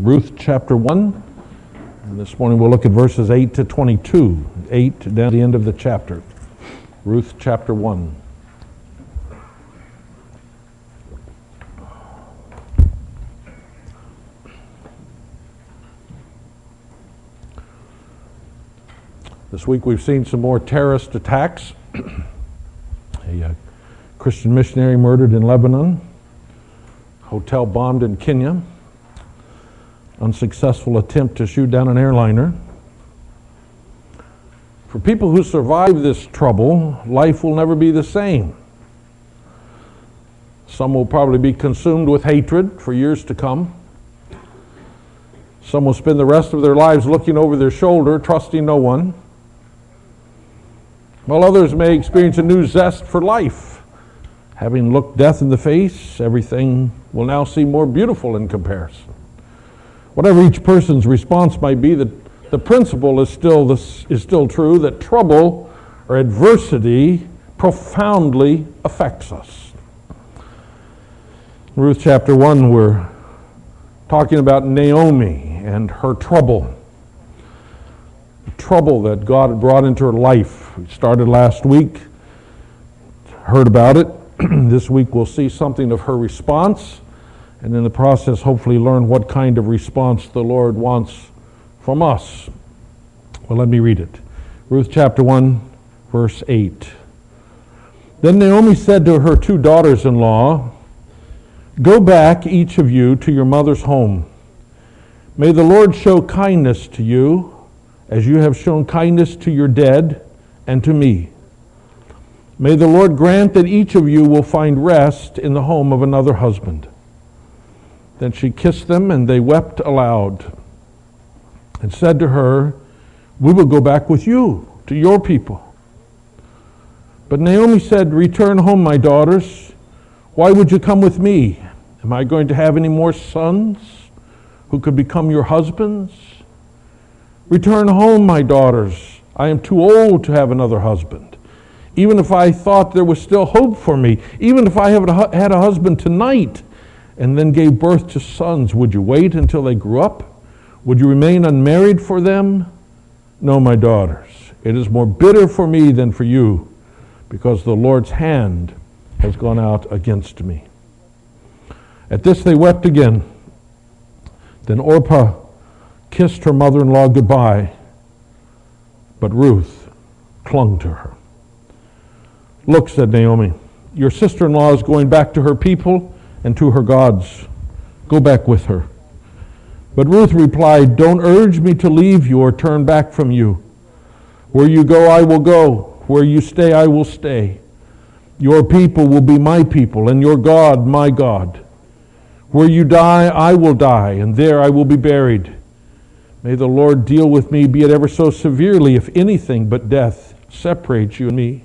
Ruth chapter 1. And this morning we'll look at verses 8 to 22, 8 down to the end of the chapter. Ruth chapter 1. This week we've seen some more terrorist attacks. A uh, Christian missionary murdered in Lebanon, hotel bombed in Kenya, unsuccessful attempt to shoot down an airliner. For people who survive this trouble, life will never be the same. Some will probably be consumed with hatred for years to come. Some will spend the rest of their lives looking over their shoulder, trusting no one. While others may experience a new zest for life. Having looked death in the face, everything will now seem more beautiful in comparison. Whatever each person's response might be, the, the principle is still, this, is still true that trouble or adversity profoundly affects us. Ruth chapter 1, we're talking about Naomi and her trouble. The trouble that God had brought into her life. We started last week, heard about it. this week we'll see something of her response and in the process, hopefully, learn what kind of response the Lord wants from us. Well, let me read it. Ruth chapter 1, verse 8. Then Naomi said to her two daughters in law, Go back, each of you, to your mother's home. May the Lord show kindness to you, as you have shown kindness to your dead and to me. May the Lord grant that each of you will find rest in the home of another husband. Then she kissed them, and they wept aloud and said to her, We will go back with you to your people. But Naomi said, Return home, my daughters. Why would you come with me? Am I going to have any more sons who could become your husbands? Return home, my daughters. I am too old to have another husband. Even if I thought there was still hope for me, even if I had a husband tonight, and then gave birth to sons, would you wait until they grew up? Would you remain unmarried for them? No, my daughters. It is more bitter for me than for you, because the Lord's hand has gone out against me. At this they wept again. Then Orpah kissed her mother in law goodbye, but Ruth clung to her. Look, said Naomi, your sister in law is going back to her people and to her gods. Go back with her. But Ruth replied, Don't urge me to leave you or turn back from you. Where you go, I will go. Where you stay, I will stay. Your people will be my people, and your God, my God. Where you die, I will die, and there I will be buried. May the Lord deal with me, be it ever so severely, if anything but death separates you and me.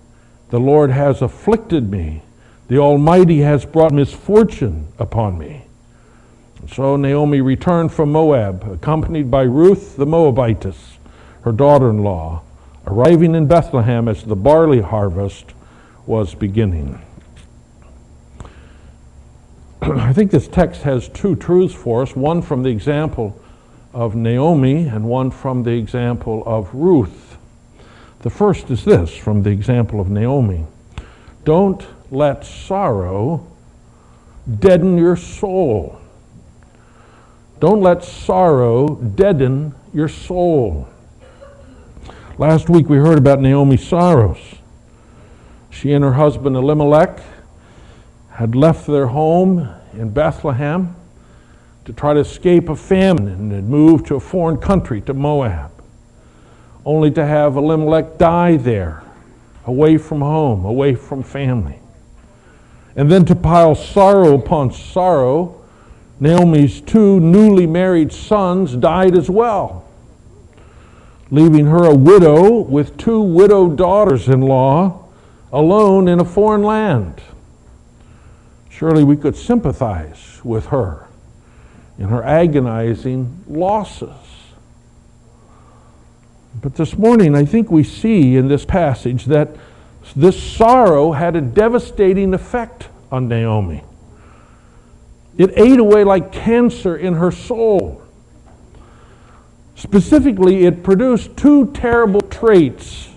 The Lord has afflicted me. The Almighty has brought misfortune upon me. So Naomi returned from Moab, accompanied by Ruth the Moabitess, her daughter in law, arriving in Bethlehem as the barley harvest was beginning. I think this text has two truths for us one from the example of Naomi and one from the example of Ruth. The first is this from the example of Naomi Don't let sorrow deaden your soul. Don't let sorrow deaden your soul. Last week we heard about Naomi's sorrows. She and her husband Elimelech had left their home in Bethlehem to try to escape a famine and had moved to a foreign country, to Moab only to have Elimelech die there, away from home, away from family. And then to pile sorrow upon sorrow, Naomi's two newly married sons died as well, leaving her a widow with two widowed daughters in law alone in a foreign land. Surely we could sympathize with her in her agonizing losses. But this morning, I think we see in this passage that this sorrow had a devastating effect on Naomi. It ate away like cancer in her soul. Specifically, it produced two terrible traits.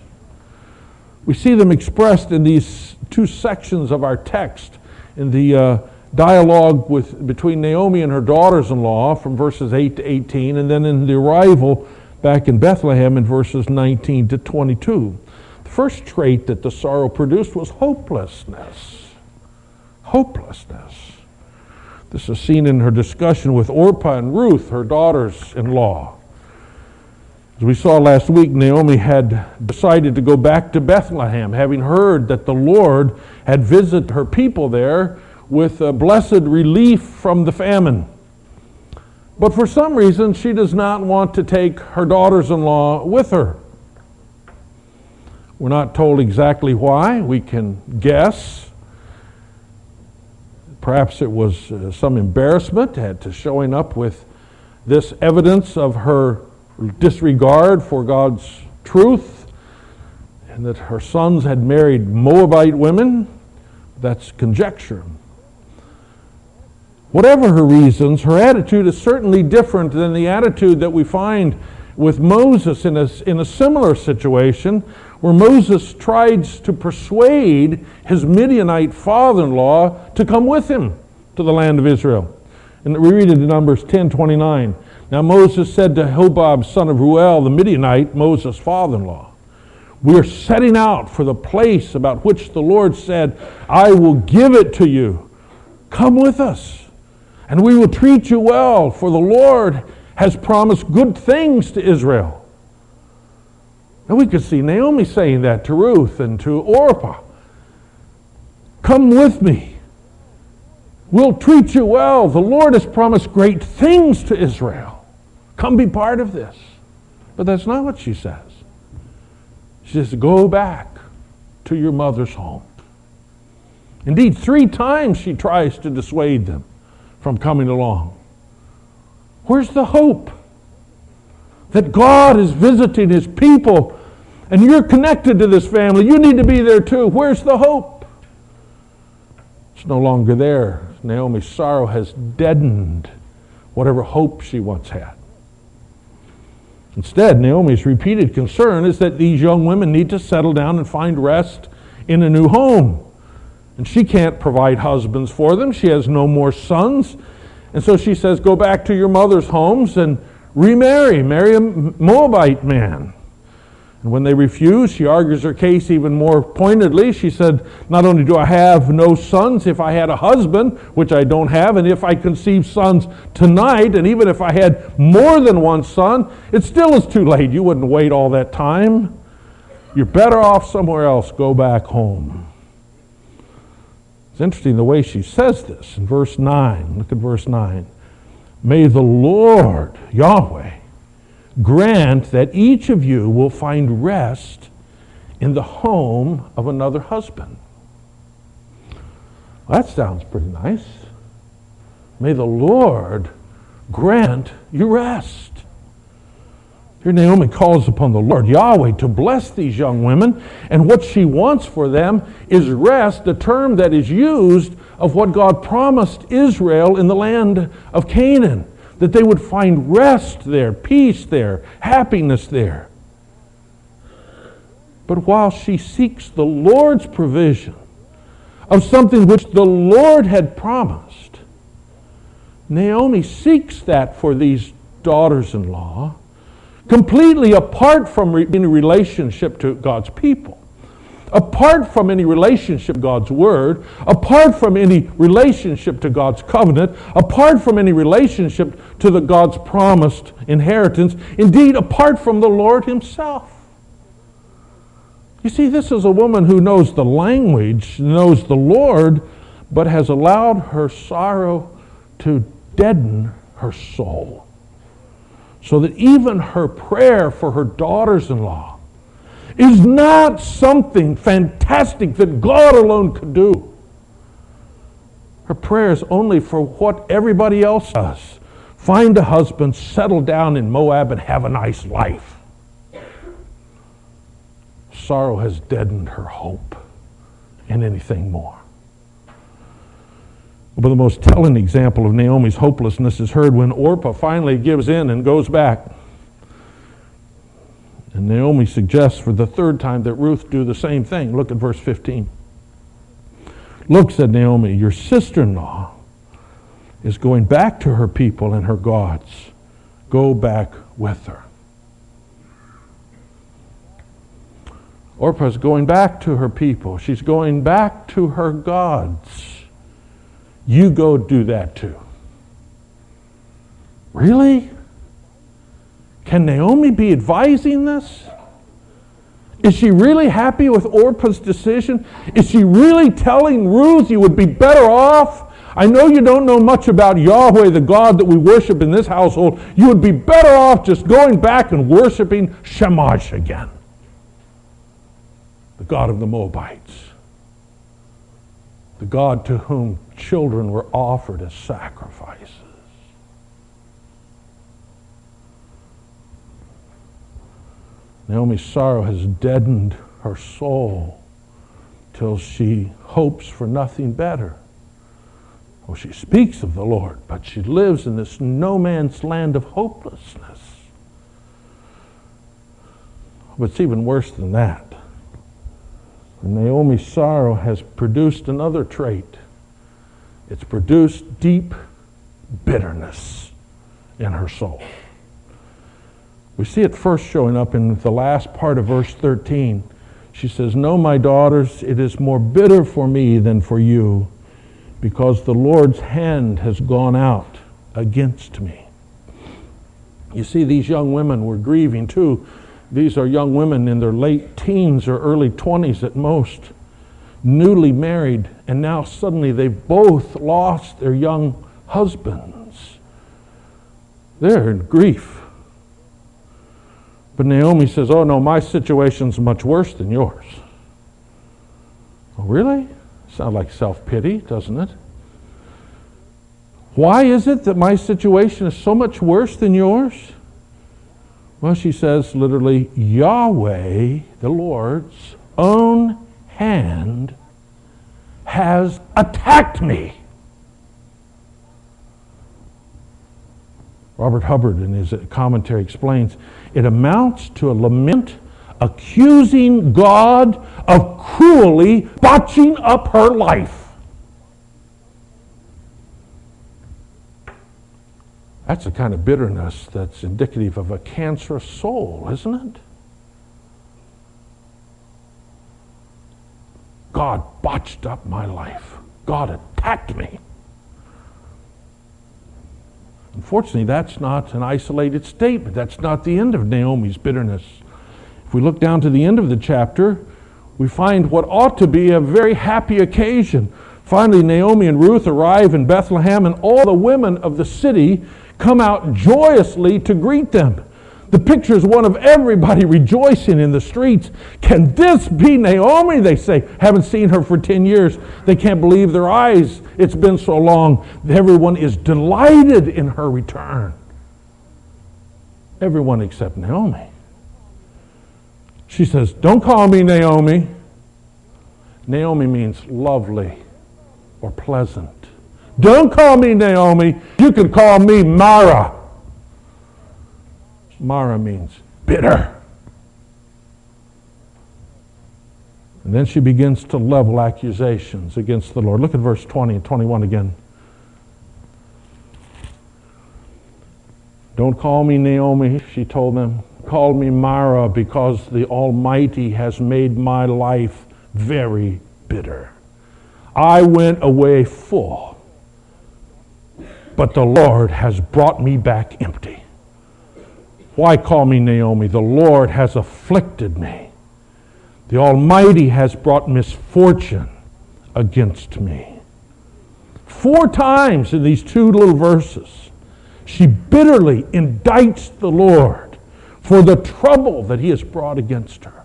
We see them expressed in these two sections of our text in the uh, dialogue with, between Naomi and her daughters in law from verses 8 to 18, and then in the arrival back in Bethlehem in verses 19 to 22. The first trait that the sorrow produced was hopelessness. Hopelessness. This is seen in her discussion with Orpah and Ruth, her daughters in law. As we saw last week, Naomi had decided to go back to Bethlehem, having heard that the Lord had visited her people there with a blessed relief from the famine. But for some reason, she does not want to take her daughters in law with her. We're not told exactly why. We can guess. Perhaps it was uh, some embarrassment to showing up with this evidence of her disregard for God's truth, and that her sons had married Moabite women. That's conjecture. Whatever her reasons, her attitude is certainly different than the attitude that we find with Moses in a, in a similar situation where Moses tries to persuade his Midianite father in law to come with him to the land of Israel. And we read it in Numbers 10 29. Now Moses said to Hobab, son of Ruel, the Midianite, Moses' father in law, We are setting out for the place about which the Lord said, I will give it to you. Come with us and we will treat you well, for the Lord has promised good things to Israel. And we could see Naomi saying that to Ruth and to Orpah. Come with me. We'll treat you well. The Lord has promised great things to Israel. Come be part of this. But that's not what she says. She says, Go back to your mother's home. Indeed, three times she tries to dissuade them from coming along? Where's the hope? That God is visiting his people and you're connected to this family. You need to be there too. Where's the hope? It's no longer there. Naomi's sorrow has deadened whatever hope she once had. Instead, Naomi's repeated concern is that these young women need to settle down and find rest in a new home. And she can't provide husbands for them. She has no more sons. And so she says, Go back to your mother's homes and remarry, marry a Moabite man. And when they refuse, she argues her case even more pointedly. She said, Not only do I have no sons, if I had a husband, which I don't have, and if I conceive sons tonight, and even if I had more than one son, it still is too late. You wouldn't wait all that time. You're better off somewhere else. Go back home. It's interesting the way she says this in verse 9. Look at verse 9. May the Lord, Yahweh, grant that each of you will find rest in the home of another husband. Well, that sounds pretty nice. May the Lord grant you rest. Here Naomi calls upon the Lord Yahweh to bless these young women, and what she wants for them is rest, the term that is used of what God promised Israel in the land of Canaan, that they would find rest there, peace there, happiness there. But while she seeks the Lord's provision of something which the Lord had promised, Naomi seeks that for these daughters in law completely apart from any relationship to God's people, apart from any relationship to God's word, apart from any relationship to God's covenant, apart from any relationship to the God's promised inheritance, indeed apart from the Lord himself. You see, this is a woman who knows the language, knows the Lord, but has allowed her sorrow to deaden her soul. So that even her prayer for her daughters in law is not something fantastic that God alone could do. Her prayer is only for what everybody else does find a husband, settle down in Moab, and have a nice life. Sorrow has deadened her hope in anything more. But the most telling example of Naomi's hopelessness is heard when Orpah finally gives in and goes back. And Naomi suggests for the third time that Ruth do the same thing. Look at verse 15. Look, said Naomi, your sister in law is going back to her people and her gods. Go back with her. Orpah's going back to her people. She's going back to her gods. You go do that too. Really? Can Naomi be advising this? Is she really happy with Orpah's decision? Is she really telling Ruth you would be better off? I know you don't know much about Yahweh, the God that we worship in this household. You would be better off just going back and worshiping Chemosh again, the God of the Moabites, the God to whom children were offered as sacrifices. Naomi's sorrow has deadened her soul till she hopes for nothing better. Well, she speaks of the Lord, but she lives in this no man's land of hopelessness. But it's even worse than that. Naomi's sorrow has produced another trait. It's produced deep bitterness in her soul. We see it first showing up in the last part of verse 13. She says, No, my daughters, it is more bitter for me than for you, because the Lord's hand has gone out against me. You see, these young women were grieving too. These are young women in their late teens or early 20s at most, newly married, and now suddenly they've both lost their young husbands. They're in grief. But Naomi says, Oh, no, my situation's much worse than yours. Oh, really? Sounds like self pity, doesn't it? Why is it that my situation is so much worse than yours? Well, she says literally, Yahweh, the Lord's own hand, has attacked me. Robert Hubbard, in his commentary, explains it amounts to a lament accusing God of cruelly botching up her life. That's the kind of bitterness that's indicative of a cancerous soul, isn't it? God botched up my life. God attacked me. Unfortunately, that's not an isolated statement. That's not the end of Naomi's bitterness. If we look down to the end of the chapter, we find what ought to be a very happy occasion. Finally, Naomi and Ruth arrive in Bethlehem, and all the women of the city come out joyously to greet them. The picture is one of everybody rejoicing in the streets. Can this be Naomi? They say. Haven't seen her for 10 years. They can't believe their eyes. It's been so long. Everyone is delighted in her return. Everyone except Naomi. She says, Don't call me Naomi. Naomi means lovely or pleasant. Don't call me Naomi. You can call me Mara. Mara means bitter. And then she begins to level accusations against the Lord. Look at verse 20 and 21 again. Don't call me Naomi, she told them. Call me Mara because the Almighty has made my life very bitter. I went away full, but the Lord has brought me back empty. Why call me Naomi? The Lord has afflicted me. The Almighty has brought misfortune against me. Four times in these two little verses, she bitterly indicts the Lord for the trouble that he has brought against her.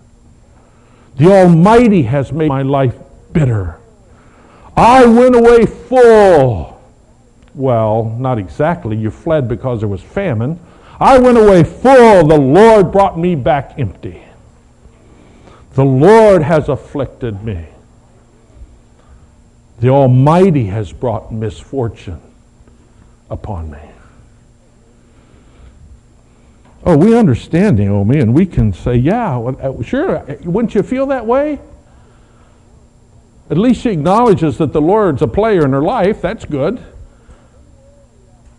The Almighty has made my life bitter. I went away full. Well, not exactly. You fled because there was famine. I went away full. The Lord brought me back empty. The Lord has afflicted me. The Almighty has brought misfortune upon me. Oh, we understand Naomi, and we can say, yeah, uh, sure. Wouldn't you feel that way? At least she acknowledges that the Lord's a player in her life. That's good.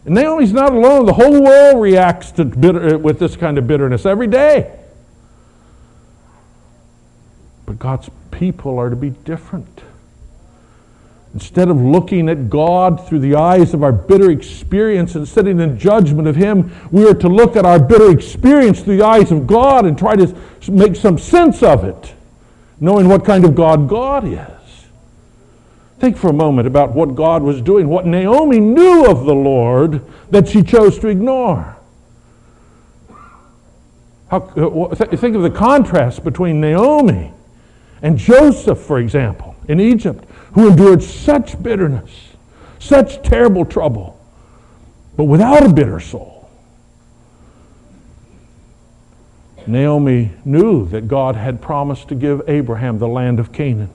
And Naomi's not alone. The whole world reacts to bitter, uh, with this kind of bitterness every day. But God's people are to be different. Instead of looking at God through the eyes of our bitter experience and sitting in judgment of Him, we are to look at our bitter experience through the eyes of God and try to make some sense of it, knowing what kind of God God is. Think for a moment about what God was doing, what Naomi knew of the Lord that she chose to ignore. How, uh, think of the contrast between Naomi and Joseph, for example, in Egypt who endured such bitterness, such terrible trouble, but without a bitter soul. Naomi knew that God had promised to give Abraham the land of Canaan.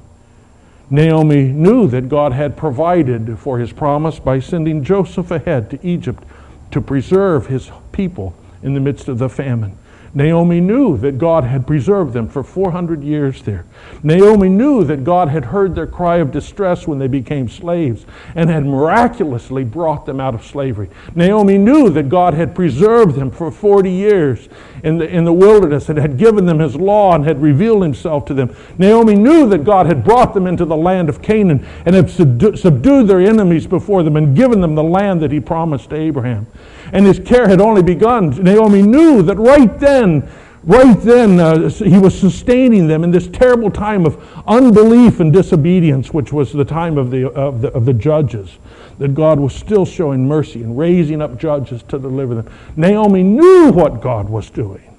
Naomi knew that God had provided for his promise by sending Joseph ahead to Egypt to preserve his people in the midst of the famine. Naomi knew that God had preserved them for 400 years there. Naomi knew that God had heard their cry of distress when they became slaves and had miraculously brought them out of slavery. Naomi knew that God had preserved them for 40 years in the, in the wilderness and had given them his law and had revealed himself to them. Naomi knew that God had brought them into the land of Canaan and had subdued their enemies before them and given them the land that he promised to Abraham and his care had only begun. Naomi knew that right then, right then, uh, he was sustaining them in this terrible time of unbelief and disobedience, which was the time of the, of the, of the judges, that God was still showing mercy and raising up judges to deliver them. Naomi knew what God was doing.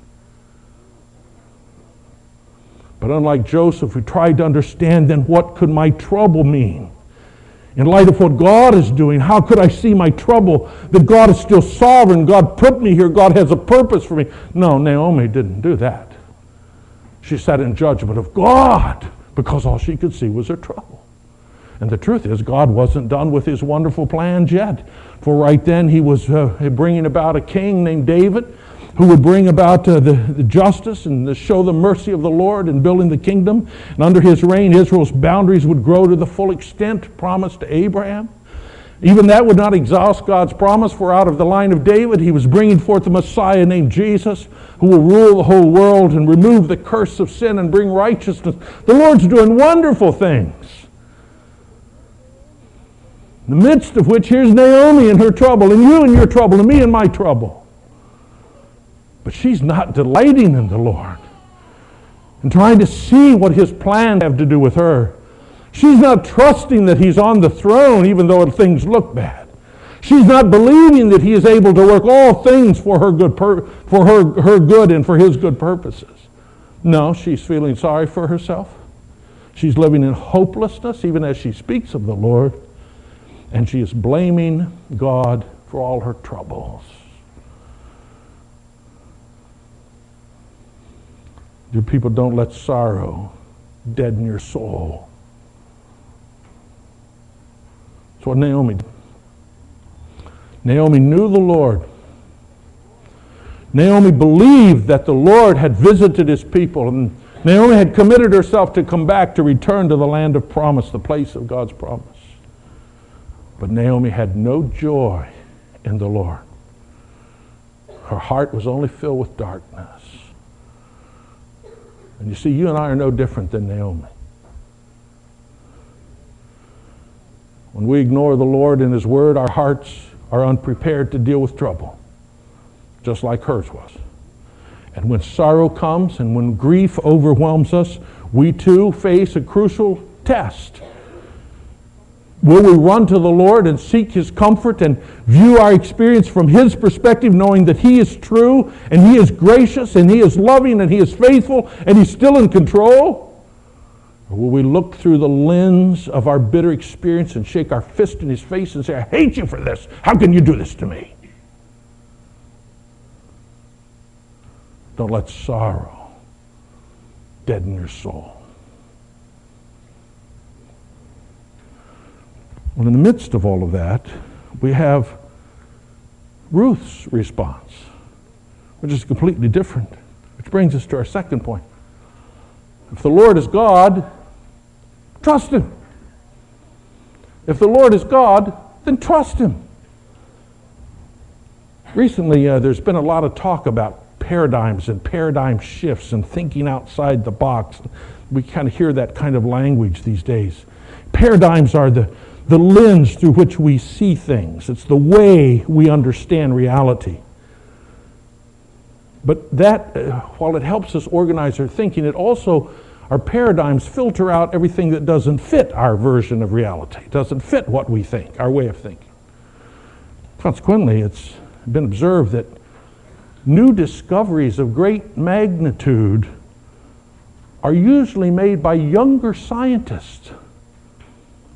But unlike Joseph, who tried to understand then what could my trouble mean? In light of what God is doing, how could I see my trouble? That God is still sovereign. God put me here. God has a purpose for me. No, Naomi didn't do that. She sat in judgment of God because all she could see was her trouble. And the truth is, God wasn't done with his wonderful plans yet. For right then, he was uh, bringing about a king named David who would bring about uh, the, the, justice and the show the mercy of the Lord in building the kingdom. And under his reign, Israel's boundaries would grow to the full extent promised to Abraham. Even that would not exhaust God's promise, for out of the line of David, he was bringing forth a Messiah named Jesus who will rule the whole world and remove the curse of sin and bring righteousness. The Lord's doing wonderful things. In the midst of which, here's Naomi in her trouble, and you in your trouble, and me in my trouble. But she's not delighting in the Lord and trying to see what his plans have to do with her. She's not trusting that he's on the throne even though things look bad. She's not believing that he is able to work all things for her good pur- for her, her good and for his good purposes. No, she's feeling sorry for herself. She's living in hopelessness even as she speaks of the Lord. And she is blaming God for all her troubles. Dear people, don't let sorrow deaden your soul. That's what Naomi did. Naomi knew the Lord. Naomi believed that the Lord had visited his people, and Naomi had committed herself to come back to return to the land of promise, the place of God's promise. But Naomi had no joy in the Lord. Her heart was only filled with darkness. And you see, you and I are no different than Naomi. When we ignore the Lord and His Word, our hearts are unprepared to deal with trouble, just like hers was. And when sorrow comes and when grief overwhelms us, we too face a crucial test. Will we run to the Lord and seek His comfort and view our experience from His perspective, knowing that He is true and He is gracious and He is loving and He is faithful and He's still in control? Or will we look through the lens of our bitter experience and shake our fist in His face and say, I hate you for this. How can you do this to me? Don't let sorrow deaden your soul. Well, in the midst of all of that, we have Ruth's response, which is completely different, which brings us to our second point. If the Lord is God, trust Him. If the Lord is God, then trust Him. Recently, uh, there's been a lot of talk about paradigms and paradigm shifts and thinking outside the box. We kind of hear that kind of language these days. Paradigms are the the lens through which we see things, it's the way we understand reality. But that, uh, while it helps us organize our thinking, it also, our paradigms filter out everything that doesn't fit our version of reality, doesn't fit what we think, our way of thinking. Consequently, it's been observed that new discoveries of great magnitude are usually made by younger scientists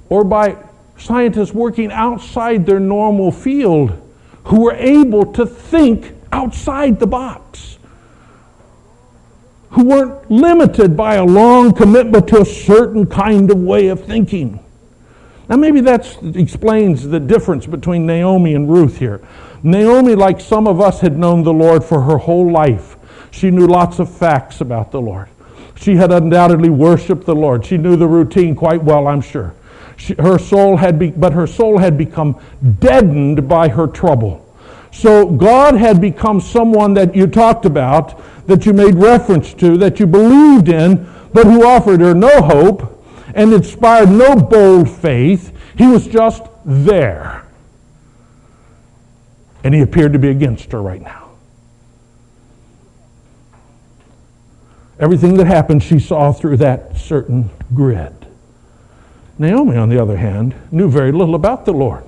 or by scientists working outside their normal field who were able to think outside the box, who weren't limited by a long commitment to a certain kind of way of thinking. Now, maybe that explains the difference between Naomi and Ruth here. Naomi, like some of us, had known the Lord for her whole life. She knew lots of facts about the Lord. She had undoubtedly worshiped the Lord. She knew the routine quite well, I'm sure. She, her soul had be, but her soul had become deadened by her trouble. So God had become someone that you talked about, that you made reference to, that you believed in, but who offered her no hope and inspired no bold faith. He was just there. And he appeared to be against her right now. Everything that happened, she saw through that certain grid. Naomi, on the other hand, knew very little about the Lord.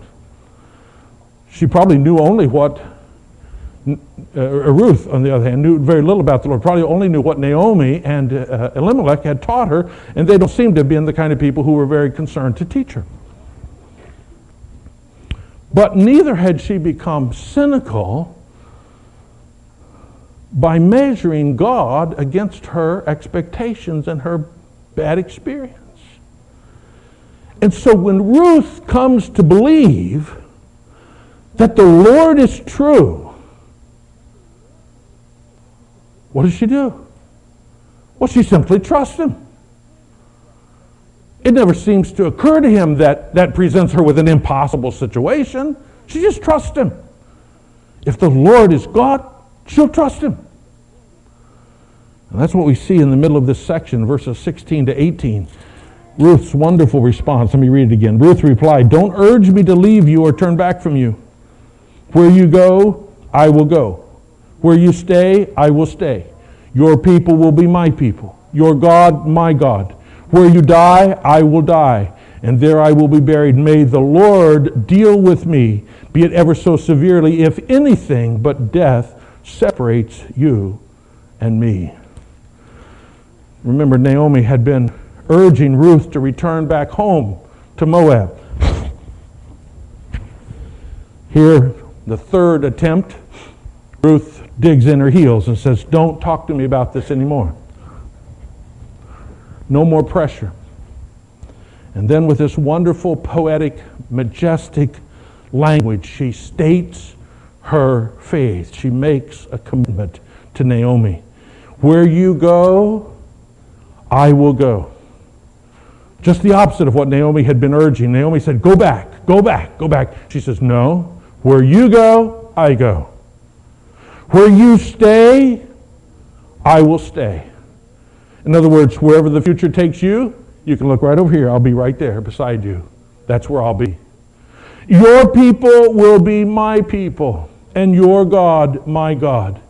She probably knew only what, uh, Ruth, on the other hand, knew very little about the Lord, probably only knew what Naomi and uh, Elimelech had taught her, and they don't seem to have been the kind of people who were very concerned to teach her. But neither had she become cynical by measuring God against her expectations and her bad experience. And so when Ruth comes to believe that the Lord is true, what does she do? Well, she simply trusts him. It never seems to occur to him that that presents her with an impossible situation. She just trusts him. If the Lord is God, she'll trust him. And that's what we see in the middle of this section, verses 16 to 18. Ruth's wonderful response. Let me read it again. Ruth replied, Don't urge me to leave you or turn back from you. Where you go, I will go. Where you stay, I will stay. Your people will be my people. Your God, my God. Where you die, I will die, and there I will be buried. May the Lord deal with me, be it ever so severely, if anything but death separates you and me. Remember, Naomi had been urging Ruth to return back home to Moab. Here, the third attempt, Ruth digs in her heels and says, Don't talk to me about this anymore. No more pressure. And then, with this wonderful, poetic, majestic language, she states her faith. She makes a commitment to Naomi. Where you go, I will go. Just the opposite of what Naomi had been urging. Naomi said, Go back, go back, go back. She says, No. Where you go, I go. Where you stay, I will stay. In other words, wherever the future takes you, you can look right over here. I'll be right there beside you. That's where I'll be. Your people will be my people, and your God, my God.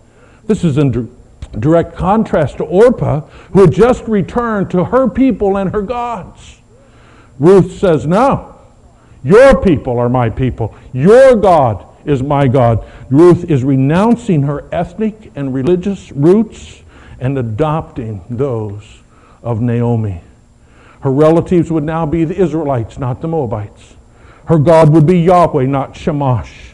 This is in direct contrast to Orpah, who had just returned to her people and her gods. Ruth says, No, Your people are my people. Your God is my God. Ruth is renouncing her ethnic and religious roots and adopting those of Naomi. Her relatives would now be the Israelites, not the Moabites. Her God would be Yahweh, not Chemosh.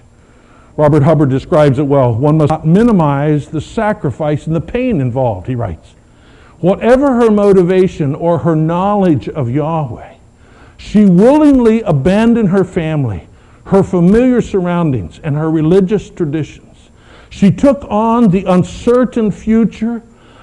Robert Hubbard describes it well. One must not minimize the sacrifice and the pain involved, he writes. Whatever her motivation or her knowledge of Yahweh, she willingly abandoned her family, her familiar surroundings, and her religious traditions. She took on the uncertain future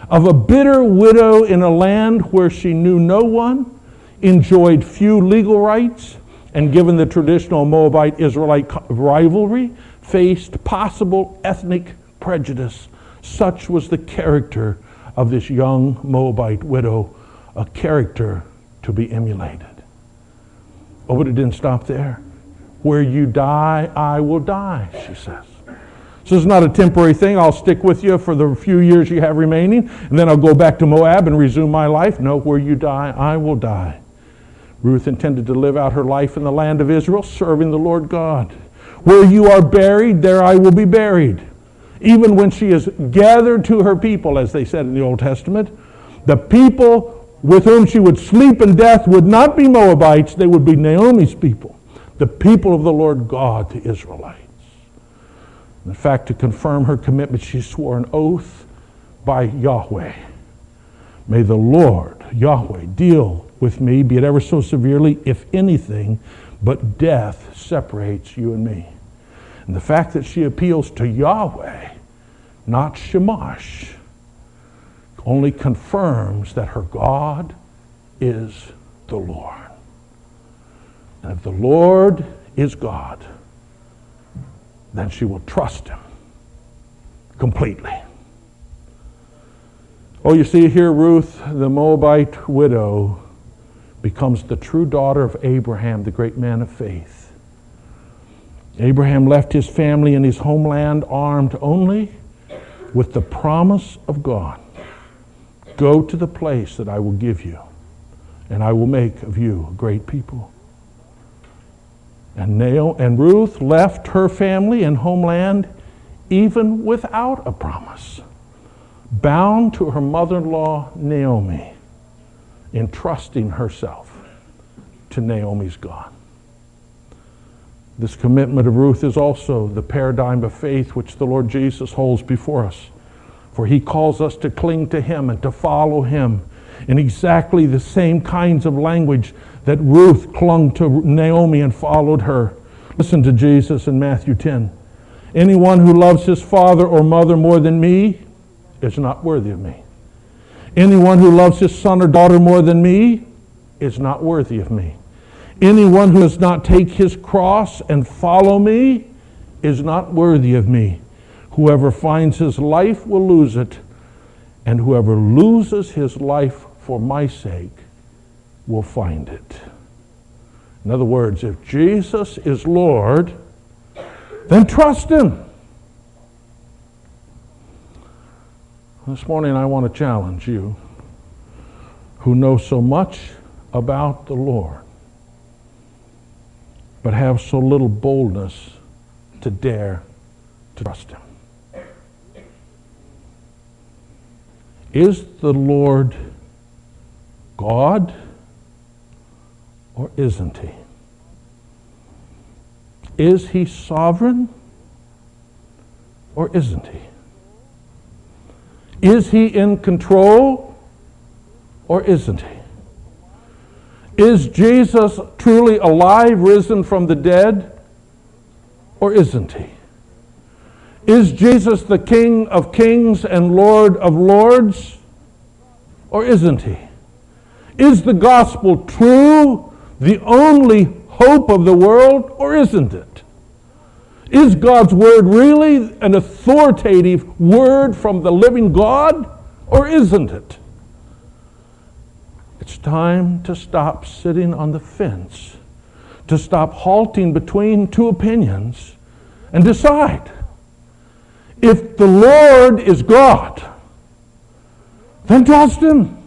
of a bitter widow in a land where she knew no one, enjoyed few legal rights, and given the traditional Moabite Israelite rivalry, faced possible ethnic prejudice. Such was the character of this young Moabite widow, a character to be emulated. Oh, but it didn't stop there. Where you die, I will die, she says. So it's not a temporary thing. I'll stick with you for the few years you have remaining, and then I'll go back to Moab and resume my life. No, where you die, I will die. Ruth intended to live out her life in the land of Israel, serving the Lord God. Where you are buried, there I will be buried. Even when she is gathered to her people, as they said in the Old Testament, the people with whom she would sleep in death would not be Moabites, they would be Naomi's people, the people of the Lord God, the Israelites. In fact, to confirm her commitment, she swore an oath by Yahweh. May the Lord, Yahweh, deal with me, be it ever so severely, if anything, but death separates you and me. And the fact that she appeals to Yahweh, not Chemosh, only confirms that her God is the Lord. And if the Lord is God, then she will trust him completely. Oh, you see here, Ruth, the Moabite widow, becomes the true daughter of Abraham, the great man of faith. Abraham left his family and his homeland armed only with the promise of God Go to the place that I will give you, and I will make of you a great people. And, Naomi, and Ruth left her family and homeland even without a promise, bound to her mother in law, Naomi, entrusting herself to Naomi's God. This commitment of Ruth is also the paradigm of faith which the Lord Jesus holds before us. For he calls us to cling to him and to follow him in exactly the same kinds of language that Ruth clung to Naomi and followed her. Listen to Jesus in Matthew 10. Anyone who loves his father or mother more than me is not worthy of me. Anyone who loves his son or daughter more than me is not worthy of me. Anyone who does not take his cross and follow me is not worthy of me. Whoever finds his life will lose it, and whoever loses his life for my sake will find it. In other words, if Jesus is Lord, then trust Him. This morning, I want to challenge you who know so much about the Lord, but have so little boldness to dare to trust Him. Is the Lord God? or isn't he? Is he sovereign or isn't he? Is he in control or isn't he? Is Jesus truly alive, risen from the dead, or isn't he? Is Jesus the King of kings and Lord of lords, or isn't he? Is the gospel true the only hope of the world, or isn't it? Is God's word really an authoritative word from the living God, or isn't it? It's time to stop sitting on the fence, to stop halting between two opinions, and decide. If the Lord is God, then trust Him.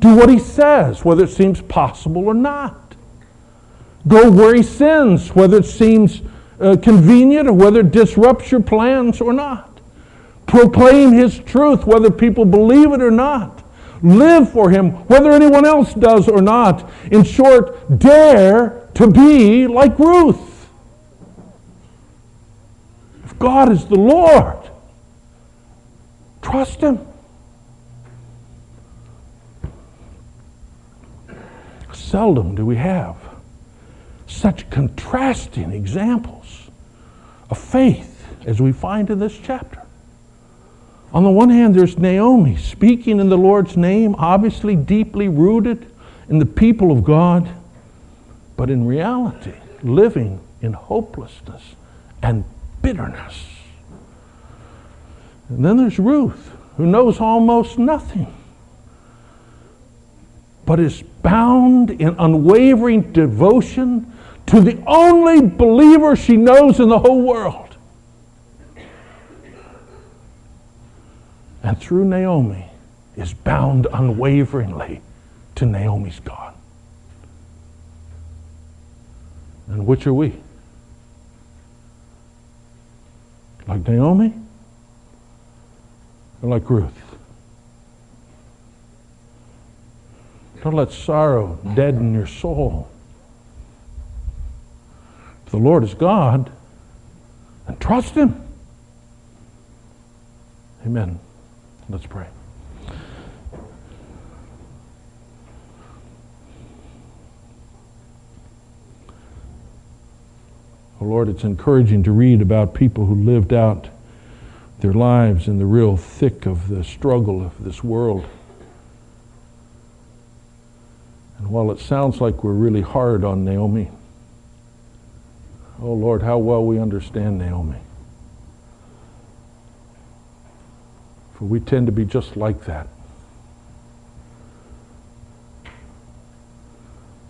Do what he says, whether it seems possible or not. Go where he sends, whether it seems uh, convenient or whether it disrupts your plans or not. Proclaim his truth, whether people believe it or not. Live for him, whether anyone else does or not. In short, dare to be like Ruth. If God is the Lord, trust him. Seldom do we have such contrasting examples of faith as we find in this chapter. On the one hand, there's Naomi speaking in the Lord's name, obviously deeply rooted in the people of God, but in reality, living in hopelessness and bitterness. And then there's Ruth, who knows almost nothing, but is bound in unwavering devotion to the only believer she knows in the whole world. And through Naomi is bound unwaveringly to Naomi's God. And which are we? Like Naomi or like Ruth? Don't let sorrow deaden your soul. If the Lord is God, and trust Him. Amen. Let's pray. Oh Lord, it's encouraging to read about people who lived out their lives in the real thick of the struggle of this world. And while it sounds like we're really hard on Naomi, oh Lord, how well we understand Naomi. For we tend to be just like that.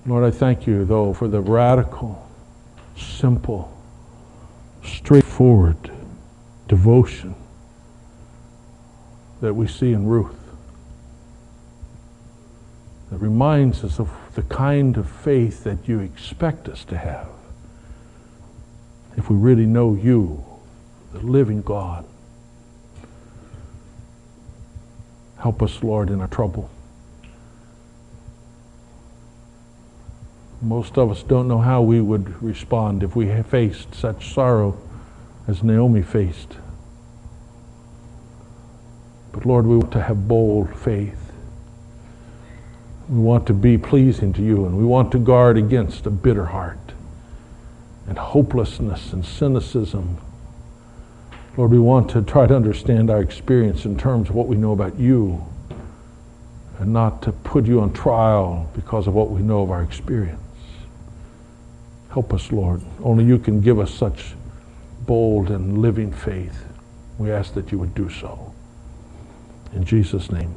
Lord, I thank you, though, for the radical, simple, straightforward devotion that we see in Ruth that reminds us of the kind of faith that you expect us to have if we really know you, the living God. Help us, Lord, in our trouble. Most of us don't know how we would respond if we faced such sorrow as Naomi faced. But Lord, we want to have bold faith. We want to be pleasing to you, and we want to guard against a bitter heart and hopelessness and cynicism. Lord, we want to try to understand our experience in terms of what we know about you and not to put you on trial because of what we know of our experience. Help us, Lord. Only you can give us such bold and living faith. We ask that you would do so. In Jesus' name.